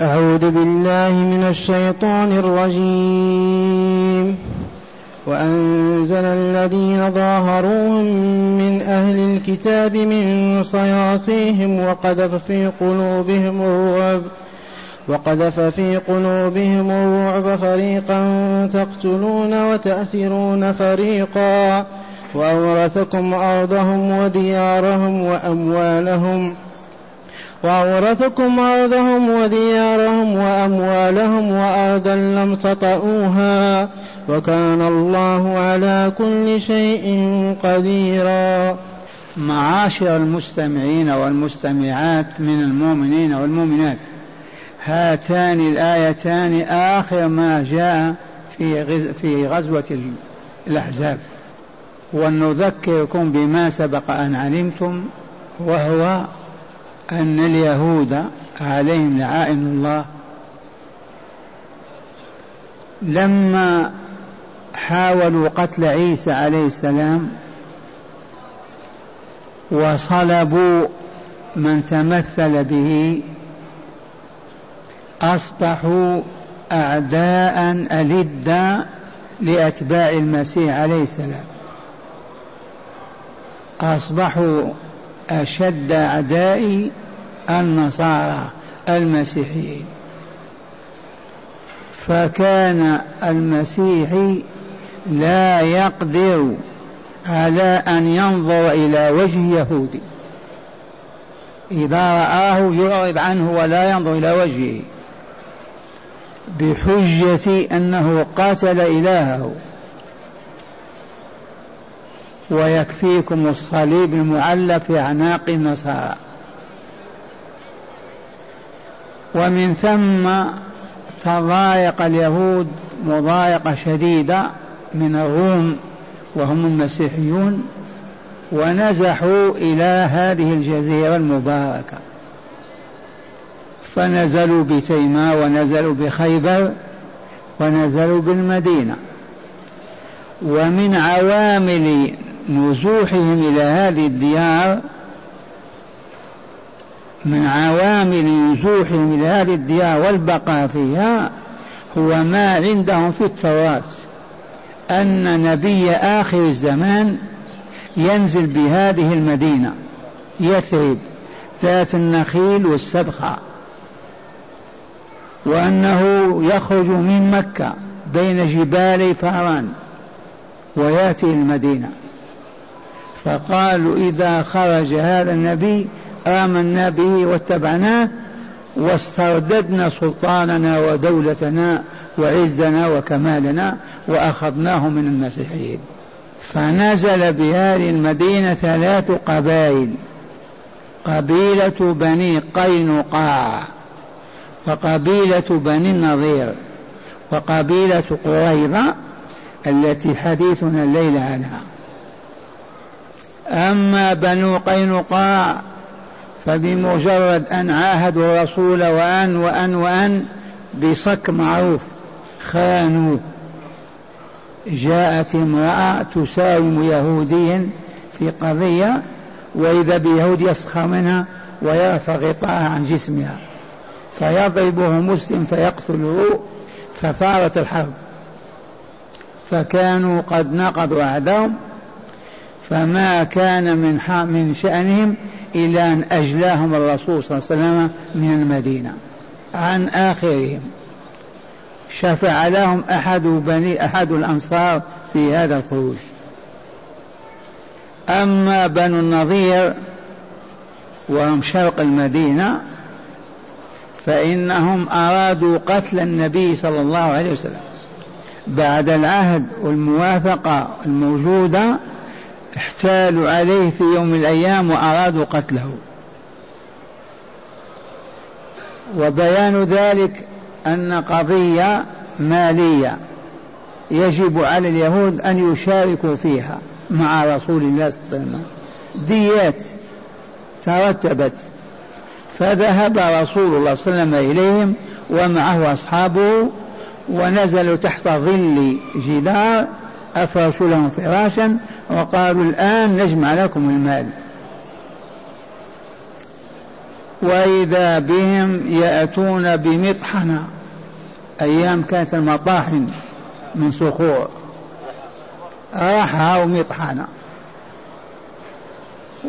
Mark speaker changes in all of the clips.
Speaker 1: أعوذ بالله من الشيطان الرجيم. وأنزل الذين ظاهروهم من أهل الكتاب من صياصيهم وقذف في قلوبهم الرعب وقذف في قلوبهم الرعب فريقا تقتلون وتأسرون فريقا. وأورثكم أرضهم وديارهم وأموالهم وأورثكم أرضهم وديارهم وأموالهم وأرضا لم تطئوها وكان الله على كل شيء قديرا.
Speaker 2: معاشر المستمعين والمستمعات من المؤمنين والمؤمنات هاتان الآيتان آخر ما جاء في في غزوة الأحزاب. ونذكركم بما سبق أن علمتم وهو أن اليهود عليهم لعائن الله لما حاولوا قتل عيسى عليه السلام وصلبوا من تمثل به أصبحوا أعداء ألدا لأتباع المسيح عليه السلام. أصبحوا أشد أعداء النصارى المسيحيين. فكان المسيحي لا يقدر على أن ينظر إلى وجه يهودي. إذا رآه يعرض عنه ولا ينظر إلى وجهه بحجة أنه قاتل إلهه. ويكفيكم الصليب المعلق في أعناق النصارى ومن ثم تضايق اليهود مضايقة شديدة من الروم وهم المسيحيون ونزحوا إلى هذه الجزيرة المباركة. فنزلوا بتيماء ونزلوا بخيبر ونزلوا بالمدينة. ومن عوامل نزوحهم إلى هذه الديار من عوامل نزوحهم إلى هذه الديار والبقاء فيها هو ما عندهم في التوراة أن نبي آخر الزمان ينزل بهذه المدينة يثرب ذات النخيل والسبخة وأنه يخرج من مكة بين جبال فاران ويأتي المدينة. فقالوا إذا خرج هذا النبي آمنا به واتبعناه واسترددنا سلطاننا ودولتنا وعزنا وكمالنا وأخذناه من المسيحيين. فنزل بهذه المدينة ثلاث قبائل. قبيلة بني قينقاع وقبيلة بني النظير وقبيلة قريظة التي حديثنا الليلة عنها. أما بنو قينقاع فبمجرد أن عاهدوا الرسول وأن وأن وأن بصك معروف خانوا. جاءت امرأة تساوم يهوديا في قضية وإذا بيهود يسخر منها ويرفع غطاءها عن جسمها. فيضربه مسلم فيقتله فثارت الحرب. فكانوا قد نقضوا عهدهم فما كان من من شأنهم إلى أن أجلاهم الرسول صلى الله عليه وسلم من المدينة عن آخرهم. شفع لهم أحد بني أحد الأنصار في هذا الخروج. أما بنو النظير وهم شرق المدينة فإنهم أرادوا قتل النبي صلى الله عليه وسلم بعد العهد والموافقة الموجودة احتالوا عليه في يوم من الأيام وأرادوا قتله. وبيان ذلك أن قضية مالية يجب على اليهود أن يشاركوا فيها مع رسول الله صلى الله عليه وسلم. ديات ترتبت فذهب رسول الله صلى الله عليه وسلم إليهم ومعه أصحابه ونزلوا تحت ظل جدار أفرشوا لهم فراشا وقالوا الآن نجمع لكم المال. وإذا بهم يأتون بمطحنة أيام كانت المطاحن من صخور رحى ومطحنة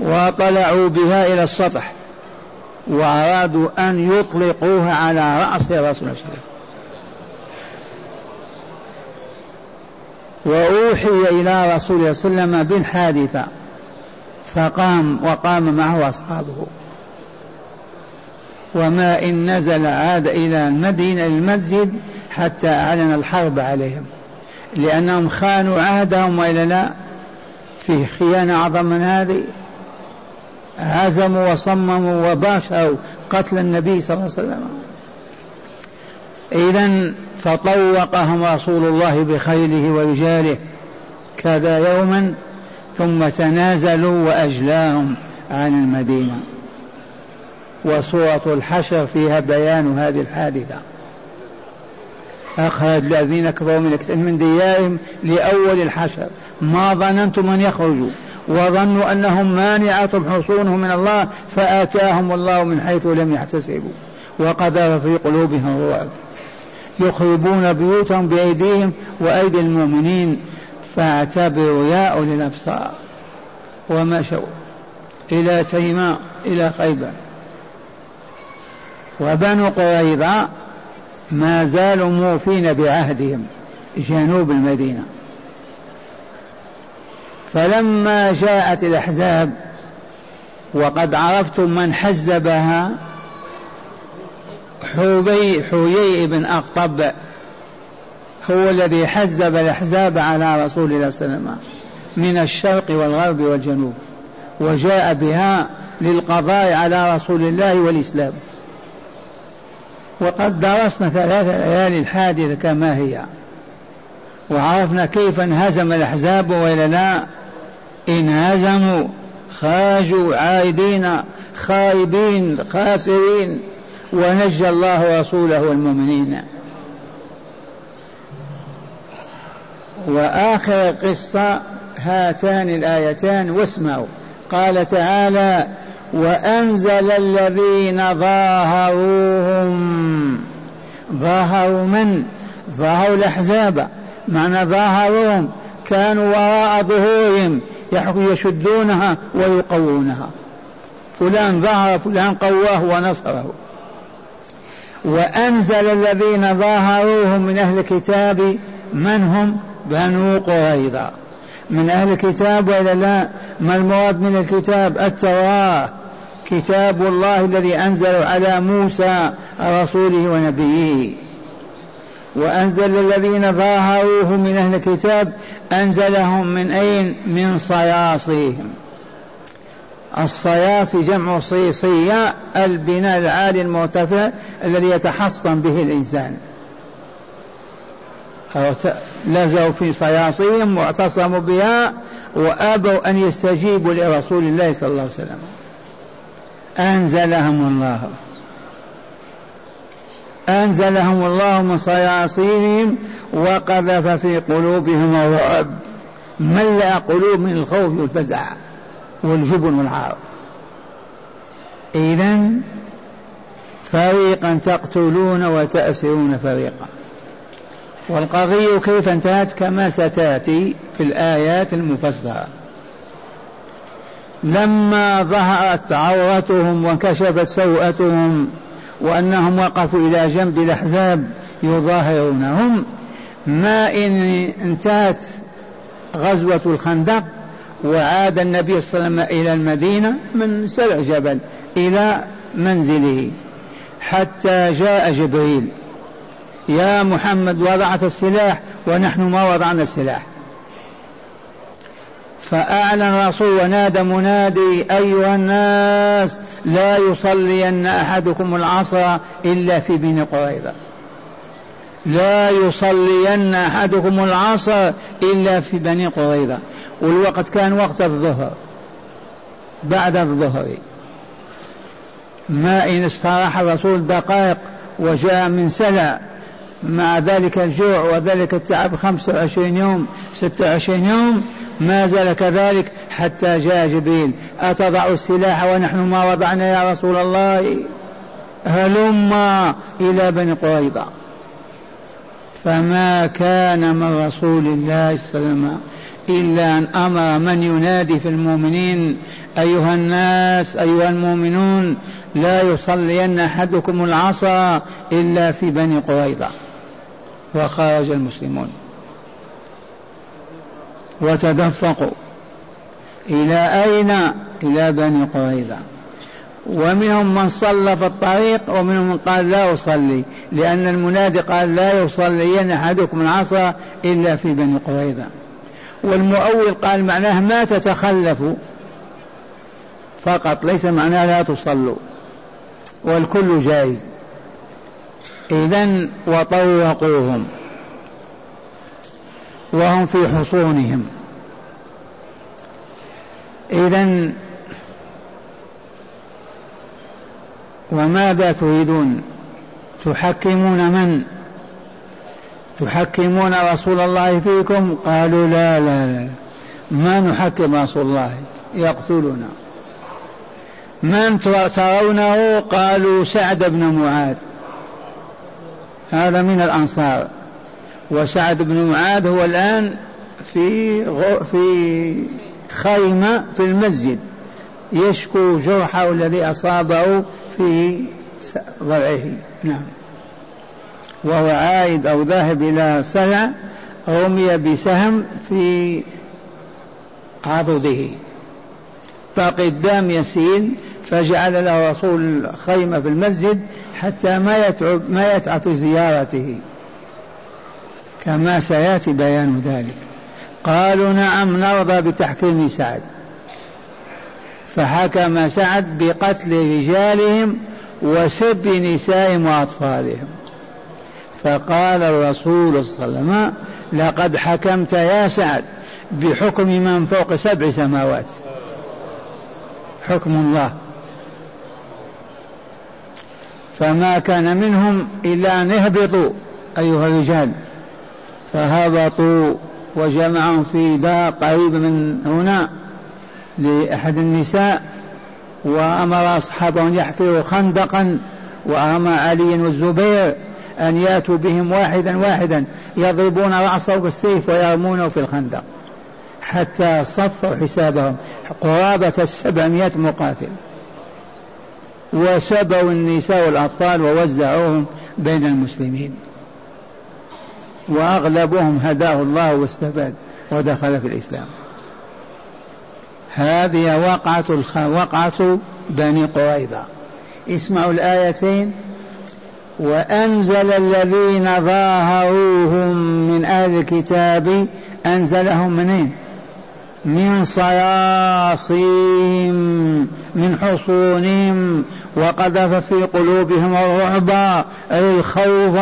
Speaker 2: وطلعوا بها إلى السطح وأرادوا أن يطلقوها على رأس رسول الله صلى الله عليه وسلم. وأوحي إلى رسول الله صلى الله عليه وسلم بالحادثة فقام وقام معه أصحابه. وما إن نزل عاد إلى المدينة المسجد حتى أعلن الحرب عليهم لأنهم خانوا عهدهم وإلا لا. في خيانة أعظم من هذه هزموا وصمموا وباشروا قتل النبي صلى الله عليه وسلم. إذا فطوقهم رسول الله بخيله ورجاله كذا يوما ثم تنازلوا وأجلاهم عن المدينة. وسورة الحشر فيها بيان هذه الحادثة. أخرج الذين كفروا من من ديارهم لأول الحشر. ما ظننتم أن يخرجوا وظنوا أنهم مانعتهم حصونهم من الله فآتاهم الله من حيث لم يحتسبوا. وقذف في قلوبهم الرعب. يخربون بيوتهم بأيديهم وأيدي المؤمنين. فاعتبروا يا أولي الأبصار ومشوا إلى تيماء إلى خيبر. وبنو قريظة ما زالوا موفين بعهدهم جنوب المدينة. فلما جاءت الأحزاب وقد عرفتم من حزبها حوبي حويي بن أقطب هو الذي حزب الأحزاب على رسول الله صلى الله عليه وسلم من الشرق والغرب والجنوب وجاء بها للقضاء على رسول الله والإسلام. وقد درسنا ثلاث ليالي الحادثة كما هي وعرفنا كيف انهزم الأحزاب وإلا لا انهزموا خرجوا عائدين خائبين خاسرين. ونجى الله رسوله والمؤمنين وآخر قصة هاتان الآيتان واسمعوا. قال تعالى وأنزل الذين ظاهروهم. ظاهروا من؟ ظاهروا الأحزاب. معنى ظاهروهم. كانوا وراء ظهورهم. يشدونها ويقوونها. فلان ظهر فلان قواه ونصره. وأنزل الذين ظاهروهم من أهل الكتاب من هم؟ بنو قريظة. من أهل الكتاب وإلا لا؟ ما المراد من الكتاب؟ التوراة. كتاب الله الذي أنزل على موسى رسوله ونبيه. وأنزل الذين ظاهروه من أهل الكتاب أنزلهم من أين؟ من صياصيهم. الصياصي جمع صيصية البناء العالي المرتفع الذي يتحصن به الإنسان. لزوا في صياصيهم واعتصموا بها وأبوا أن يستجيبوا لرسول الله صلى الله عليه وسلم. أنزلهم الله. أنزلهم الله من صياصيهم وقذف في قلوبهم الرعب ملأ قلوب من الخوف والفزع. والجبن والعار. اذا فريقا تقتلون وتأسرون فريقا. والقضية كيف انتهت؟ كما ستأتي في الآيات المفسرة لما ظهرت عورتهم وانكشفت سوءتهم وأنهم وقفوا إلى جنب الأحزاب يظاهرونهم ما إن انتهت غزوة الخندق وعاد النبي صلى الله عليه وسلم إلى المدينة من سلع جبل إلى منزله حتى جاء جبريل. يا محمد وضعت السلاح ونحن ما وضعنا السلاح. فأعلن الرسول ونادى منادي أيها الناس لا يصلين أحدكم العصر إلا في بني قريظة. لا يصلين أحدكم العصر إلا في بني قريظة. والوقت كان وقت الظهر بعد الظهر. ما إن استراح الرسول دقائق وجاء من سلع مع ذلك الجوع وذلك التعب خمسة وعشرين يوم ستة وعشرين يوم ما زال كذلك حتى جاء جبريل. أتضع السلاح ونحن ما وضعنا يا رسول الله؟ هلما إلى بني قريظة. فما كان من رسول الله صلى الله عليه وسلم إلا أن أمر من ينادي في المؤمنين أيها الناس أيها المؤمنون لا يصلين أحدكم العصا إلا في بني قريظة. وخرج المسلمون. وتدفقوا. إلى أين؟ إلى بني قريظة. ومنهم من صلى في الطريق ومنهم من قال لا أصلي لأن المنادي قال لا يصلين أحدكم العصا إلا في بني قريظة. والمؤول قال معناه ما تتخلفوا فقط ليس معناه لا تصلوا والكل جائز. إذا وطوقوهم وهم في حصونهم. إذا وماذا تريدون؟ تحكمون من؟ تحكمون رسول الله فيكم؟ قالوا لا لا لا. ما نحكم رسول الله؟ يقتلنا من ترونه؟ قالوا سعد بن معاذ. هذا من الأنصار. وسعد بن معاذ هو الآن في في خيمة في المسجد. يشكو جرحه الذي أصابه في ضلعه نعم. وهو عائد أو ذاهب إلى سلع رمي بسهم في عضده. باقي الدم يسيل فجعل له رسول خيمة في المسجد حتى ما يتعب ما يتعب في زيارته. كما سيأتي بيان ذلك. قالوا نعم نرضى بتحكيم سعد. فحكم سعد بقتل رجالهم وسب نسائهم وأطفالهم. فقال الرسول صلى الله عليه وسلم لقد حكمت يا سعد بحكم من فوق سبع سماوات. حكم الله. فما كان منهم إلا أن اهبطوا أيها الرجال. فهبطوا وجمعهم في دار قريب من هنا لأحد النساء وأمر أصحابه أن يحفروا خندقا وأمر علي والزبير أن يأتوا بهم واحدا واحدا يضربون رأسه بالسيف ويرمونه في الخندق حتى صفوا حسابهم. قرابة السبعمائة مقاتل. وسبوا النساء والأطفال ووزعوهم بين المسلمين. وأغلبهم هداه الله واستفاد ودخل في الإسلام. هذه وقعة الخ... وقعة بني قريظة. اسمعوا الآيتين وأنزل الذين ظاهروهم من أهل الكتاب أنزلهم منين من صياصيم من حصونهم وقذف في قلوبهم الرعب أي الخوف.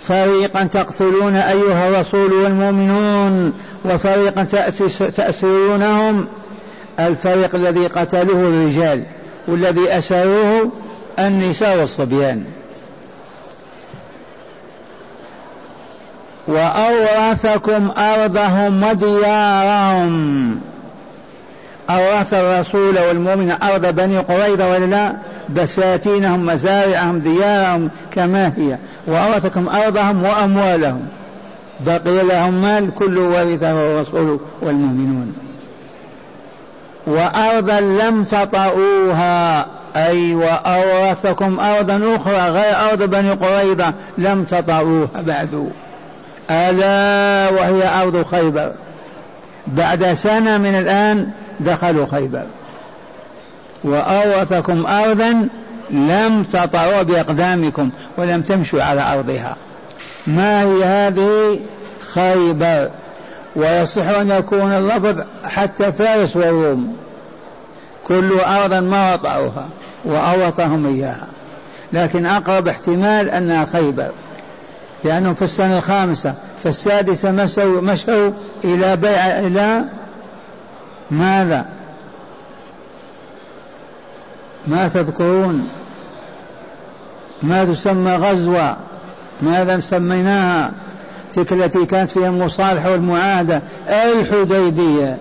Speaker 2: فريقا تقتلون أيها الرسول والمؤمنون وفريقا تأسرونهم. الفريق الذي قتلوه الرجال والذي أسروه النساء والصبيان. وأورثكم أرضهم وديارهم. أورث الرسول والمؤمن أرض بني قريظة ولا لا بساتينهم مزارعهم ديارهم كما هي. وأورثكم أرضهم وأموالهم. بقي لهم مال كل ورثه الرسول والمؤمنون. وأرضا لم تطئوها. أي وأورثكم أرضا أخرى غير أرض بني قريظة لم تطئوها بعد. ألا وهي أرض خيبر. بعد سنة من الآن دخلوا خيبر. وأورثكم أرضا لم تطعوا بأقدامكم ولم تمشوا على أرضها. ما هي هذه؟ خيبر. ويصح أن يكون اللفظ حتى فارس والروم كل أرضا ما وطعوها وأورثهم إياها. لكن أقرب احتمال أنها خيبر. لأنهم في السنة الخامسة في السادسة مشوا, مشوا إلى بيع إلى ماذا؟ ما تذكرون؟ ما تسمى غزوة ماذا سميناها؟ تلك التي كانت فيها المصالحة والمعاهدة الحديبية.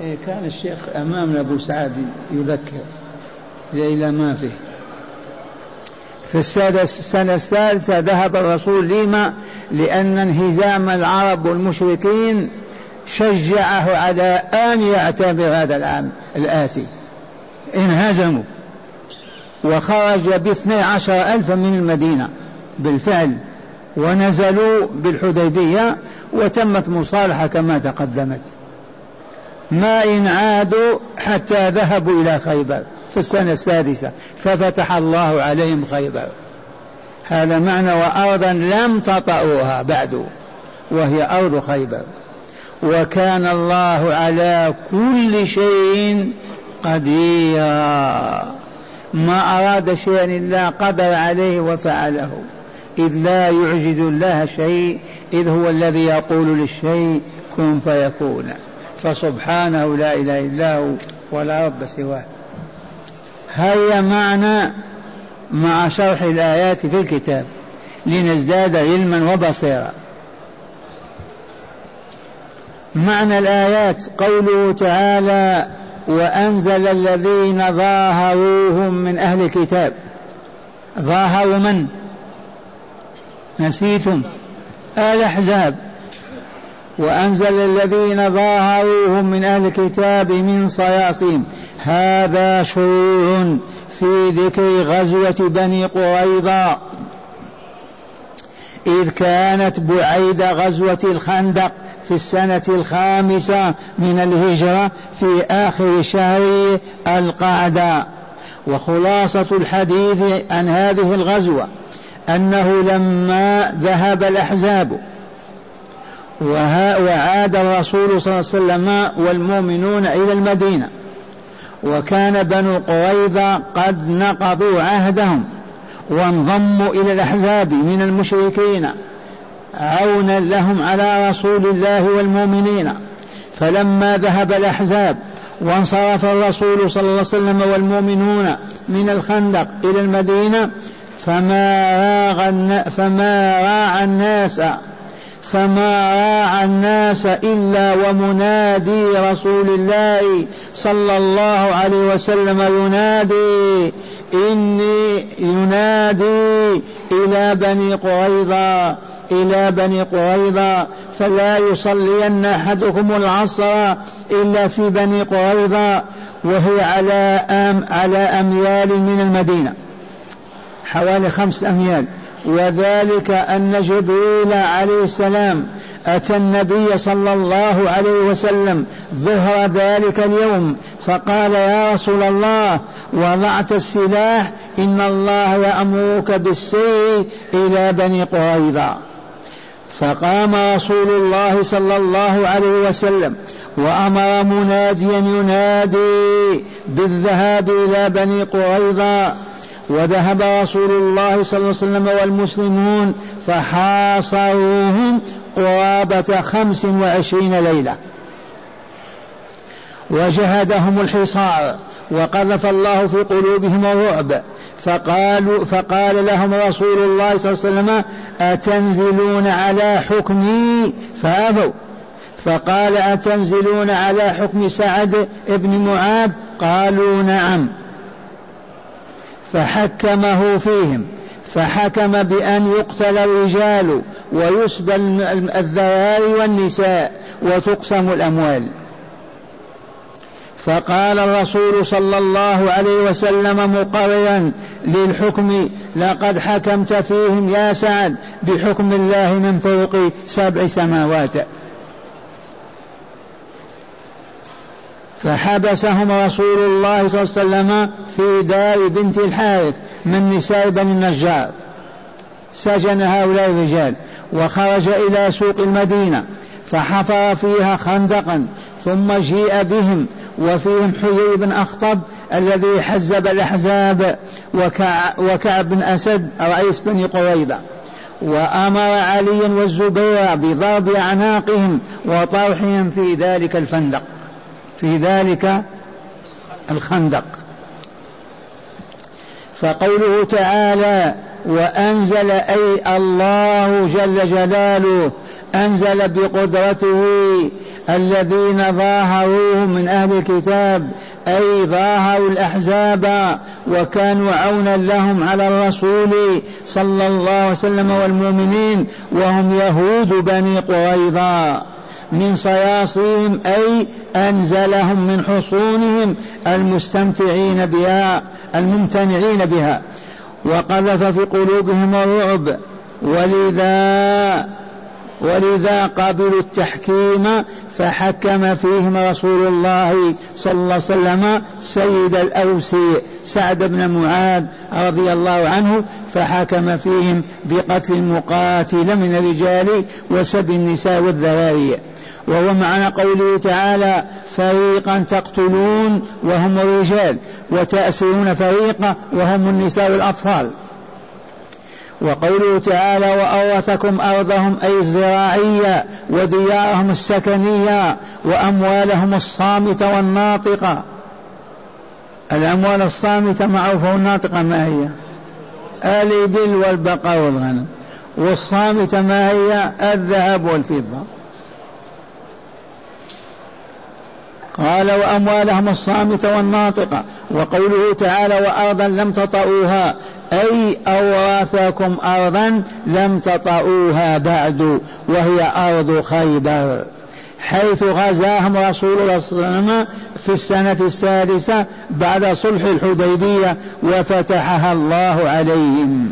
Speaker 2: إيه كان الشيخ أمامنا أبو سعد يذكر إلى ما فيه. في السنة الثالثة ذهب الرسول لما؟ لأن انهزام العرب والمشركين شجعه على أن يعتبر هذا العام الآتي. انهزموا. وخرج باثني عشر ألفا من المدينة بالفعل ونزلوا بالحديبية وتمت مصالحة كما تقدمت. ما إن عادوا حتى ذهبوا إلى خيبر. في السنة السادسة ففتح الله عليهم خيبر. هذا معنى وأرضا لم تطأوها بعد وهي أرض خيبر. وكان الله على كل شيء قديرا. ما أراد شيئا إلا قدر عليه وفعله. إذ لا يعجز الله شيء إذ هو الذي يقول للشيء كن فيكون فسبحانه لا إله إلا هو ولا رب سواه. هيا معنا مع شرح الآيات في الكتاب لنزداد علما وبصيرا. معنى الآيات قوله تعالى وأنزل الذين ظاهروهم من أهل الكتاب. ظاهروا من؟ نسيتم. الأحزاب وأنزل الذين ظاهروهم من أهل الكتاب من صياصيم. هذا شروع في ذكر غزوة بني قريظة. إذ كانت بعيد غزوة الخندق في السنة الخامسة من الهجرة في آخر شهر القعدة. وخلاصة الحديث عن هذه الغزوة أنه لما ذهب الأحزاب وعاد الرسول صلى الله عليه وسلم والمؤمنون إلى المدينة وكان بنو قريظة قد نقضوا عهدهم وانضموا إلى الأحزاب من المشركين عونا لهم على رسول الله والمؤمنين. فلما ذهب الأحزاب وانصرف الرسول صلى الله عليه وسلم والمؤمنون من الخندق إلى المدينة فما راعى الناس فما راعى الناس إلا ومنادي رسول الله صلى الله عليه وسلم ينادي إني ينادي إلى بني قريظة إلى بني قريظة فلا يصلين أحدكم العصر إلا في بني قريظة وهي على أم على أميال من المدينة. حوالي خمس أميال. وذلك أن جبريل عليه السلام أتى النبي صلى الله عليه وسلم ظهر ذلك اليوم فقال يا رسول الله وضعت السلاح إن الله يأمرك بالسير إلى بني قريظة. فقام رسول الله صلى الله عليه وسلم وأمر مناديا ينادي بالذهاب إلى بني قريظة. وذهب رسول الله صلى الله عليه وسلم والمسلمون فحاصروهم قرابة خمس وعشرين ليلة. وجهدهم الحصار وقذف الله في قلوبهم الرعب. فقالوا فقال لهم رسول الله صلى الله عليه وسلم أتنزلون على حكمي؟ فأبوا. فقال أتنزلون على حكم سعد بن معاذ؟ قالوا نعم. فحكمه فيهم فحكم بأن يقتل الرجال ويسبى الذراري والنساء وتقسم الأموال. فقال الرسول صلى الله عليه وسلم مقررا للحكم لقد حكمت فيهم يا سعد بحكم الله من فوق سبع سماوات فحبسهم رسول الله صلى الله عليه وسلم في دار بنت الحارث من نساء بني النجار. سجن هؤلاء الرجال وخرج إلى سوق المدينة فحفر فيها خندقا ثم جيء بهم وفيهم حيي بن أخطب الذي حزب الأحزاب وكعب بن أسد رئيس بني قريظة. وأمر عليا والزبير بضرب أعناقهم وطرحهم في ذلك الفندق. في ذلك الخندق. فقوله تعالى وأنزل أي الله جل جلاله أنزل بقدرته الذين ظاهروه من أهل الكتاب أي ظاهروا الأحزاب وكانوا عونا لهم على الرسول صلى الله عليه وسلم والمؤمنين وهم يهود بني قريظة. من صياصيهم أي أنزلهم من حصونهم المستمتعين بها الممتنعين بها. وقذف في قلوبهم الرعب. ولذا ولذا قبلوا التحكيم فحكم فيهم رسول الله صلى الله عليه وسلم سيد الأوس سعد بن معاذ رضي الله عنه فحكم فيهم بقتل المقاتل من الرجال وسب النساء والذراري وهو معنى قوله تعالى فريقا تقتلون وهم الرجال وتأسرون فريقا وهم النساء والأطفال وقوله تعالى وأورثكم أرضهم أي الزراعية وديارهم السكنية وأموالهم الصامتة والناطقة. الأموال الصامتة معروفة والناطقة ما هي؟ الإبل والبقر والغنم. والصامتة ما هي؟ الذهب والفضة. قال وأموالهم الصامتة والناطقة وقوله تعالى وأرضا لم تطئوها أي أوراثكم أرضا لم تطئوها بعد وهي أرض خيبر. حيث غزاهم رسول الله صلى الله عليه وسلم في السنة السادسة بعد صلح الحديبية وفتحها الله عليهم.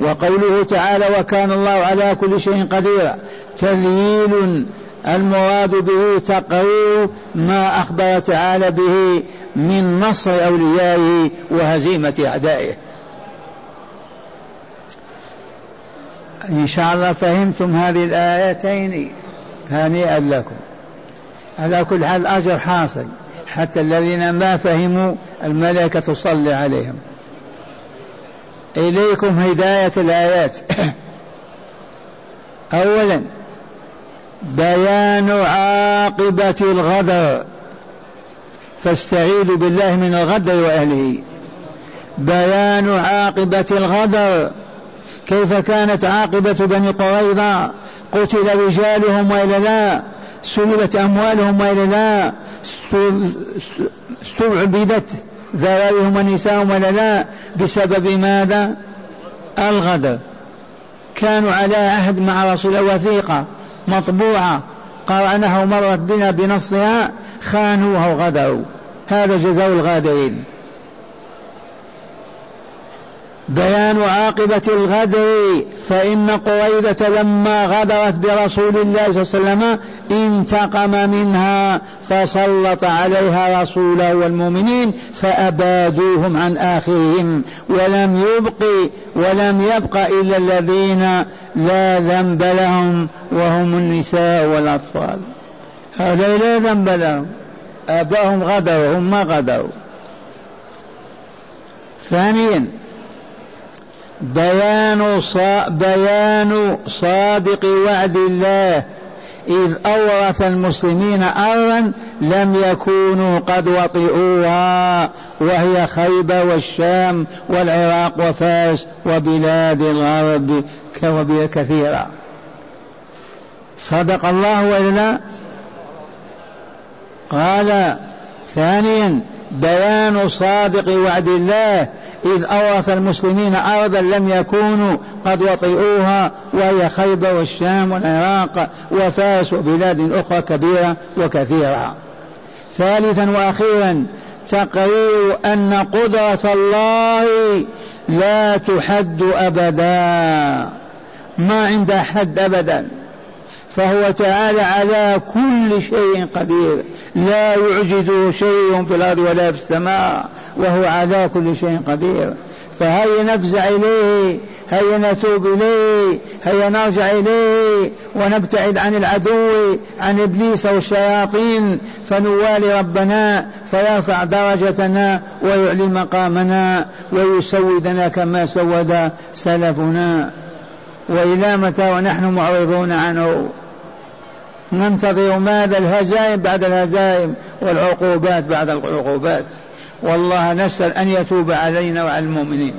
Speaker 2: وقوله تعالى وكان الله على كل شيء قدير تذييل المراد به تقرير ما أخبر تعالى به من نصر أوليائه وهزيمة أعدائه. إن شاء الله فهمتم هذه الآيتين هنيئا لكم. على كل حال الأجر حاصل. حتى الذين ما فهموا الملائكة تصلي عليهم. إليكم هداية الآيات. أولا بيان عاقبة الغدر فاستعيذوا بالله من الغدر وأهله. بيان عاقبة الغدر كيف كانت عاقبة بني قريظة؟ قتل رجالهم وإلا لا؟ سلبت أموالهم وإلا لا؟ استعبدت ذراريهم ونساءهم ولا لا؟ بسبب ماذا؟ الغدر. كانوا على عهد مع رسول الله وثيقة. مطبوعة. قرأناها ومرت بنا بنصها خانوها وغدروا. هذا جزاء الغادرين. بيان عاقبة الغدر فإن قريدة لما غدرت برسول الله صلى الله عليه وسلم انتقم منها فسلط عليها رسوله والمؤمنين فأبادوهم عن آخرهم ولم يبق ولم يبق إلا الذين لا ذنب لهم وهم النساء والأطفال. هؤلاء لا ذنب لهم. آباهم غدروا هم ما غدروا ثانيا بيان صادق وعد الله إذ أورث المسلمين أرضا لم يكونوا قد وطئوها وهي خيبة والشام والعراق وفارس وبلاد الغرب وبلاد كثيرة. صدق الله وإلا قال ثانيا بيان صادق وعد الله إذ أورث المسلمين أرضا لم يكونوا قد وطئوها وهي خيبر والشام والعراق وفاس وبلاد أخرى كبيرة وكثيرة. ثالثا وأخيرا تقرير أن قدرة الله لا تحد أبدا ما عند حد أبدا. فهو تعالى على كل شيء قدير لا يعجزه شيء في الأرض ولا في السماء. وهو على كل شيء قدير. فهيا نفزع إليه هيا نتوب إليه هيا نرجع إليه ونبتعد عن العدو عن إبليس والشياطين فنوالي ربنا فيرفع درجتنا ويعلي مقامنا ويسودنا كما سود سلفنا. وإلى متى ونحن معرضون عنه؟ ننتظر ماذا الهزائم بعد الهزائم والعقوبات بعد العقوبات. والله نسأل أن يتوب علينا وعلى المؤمنين.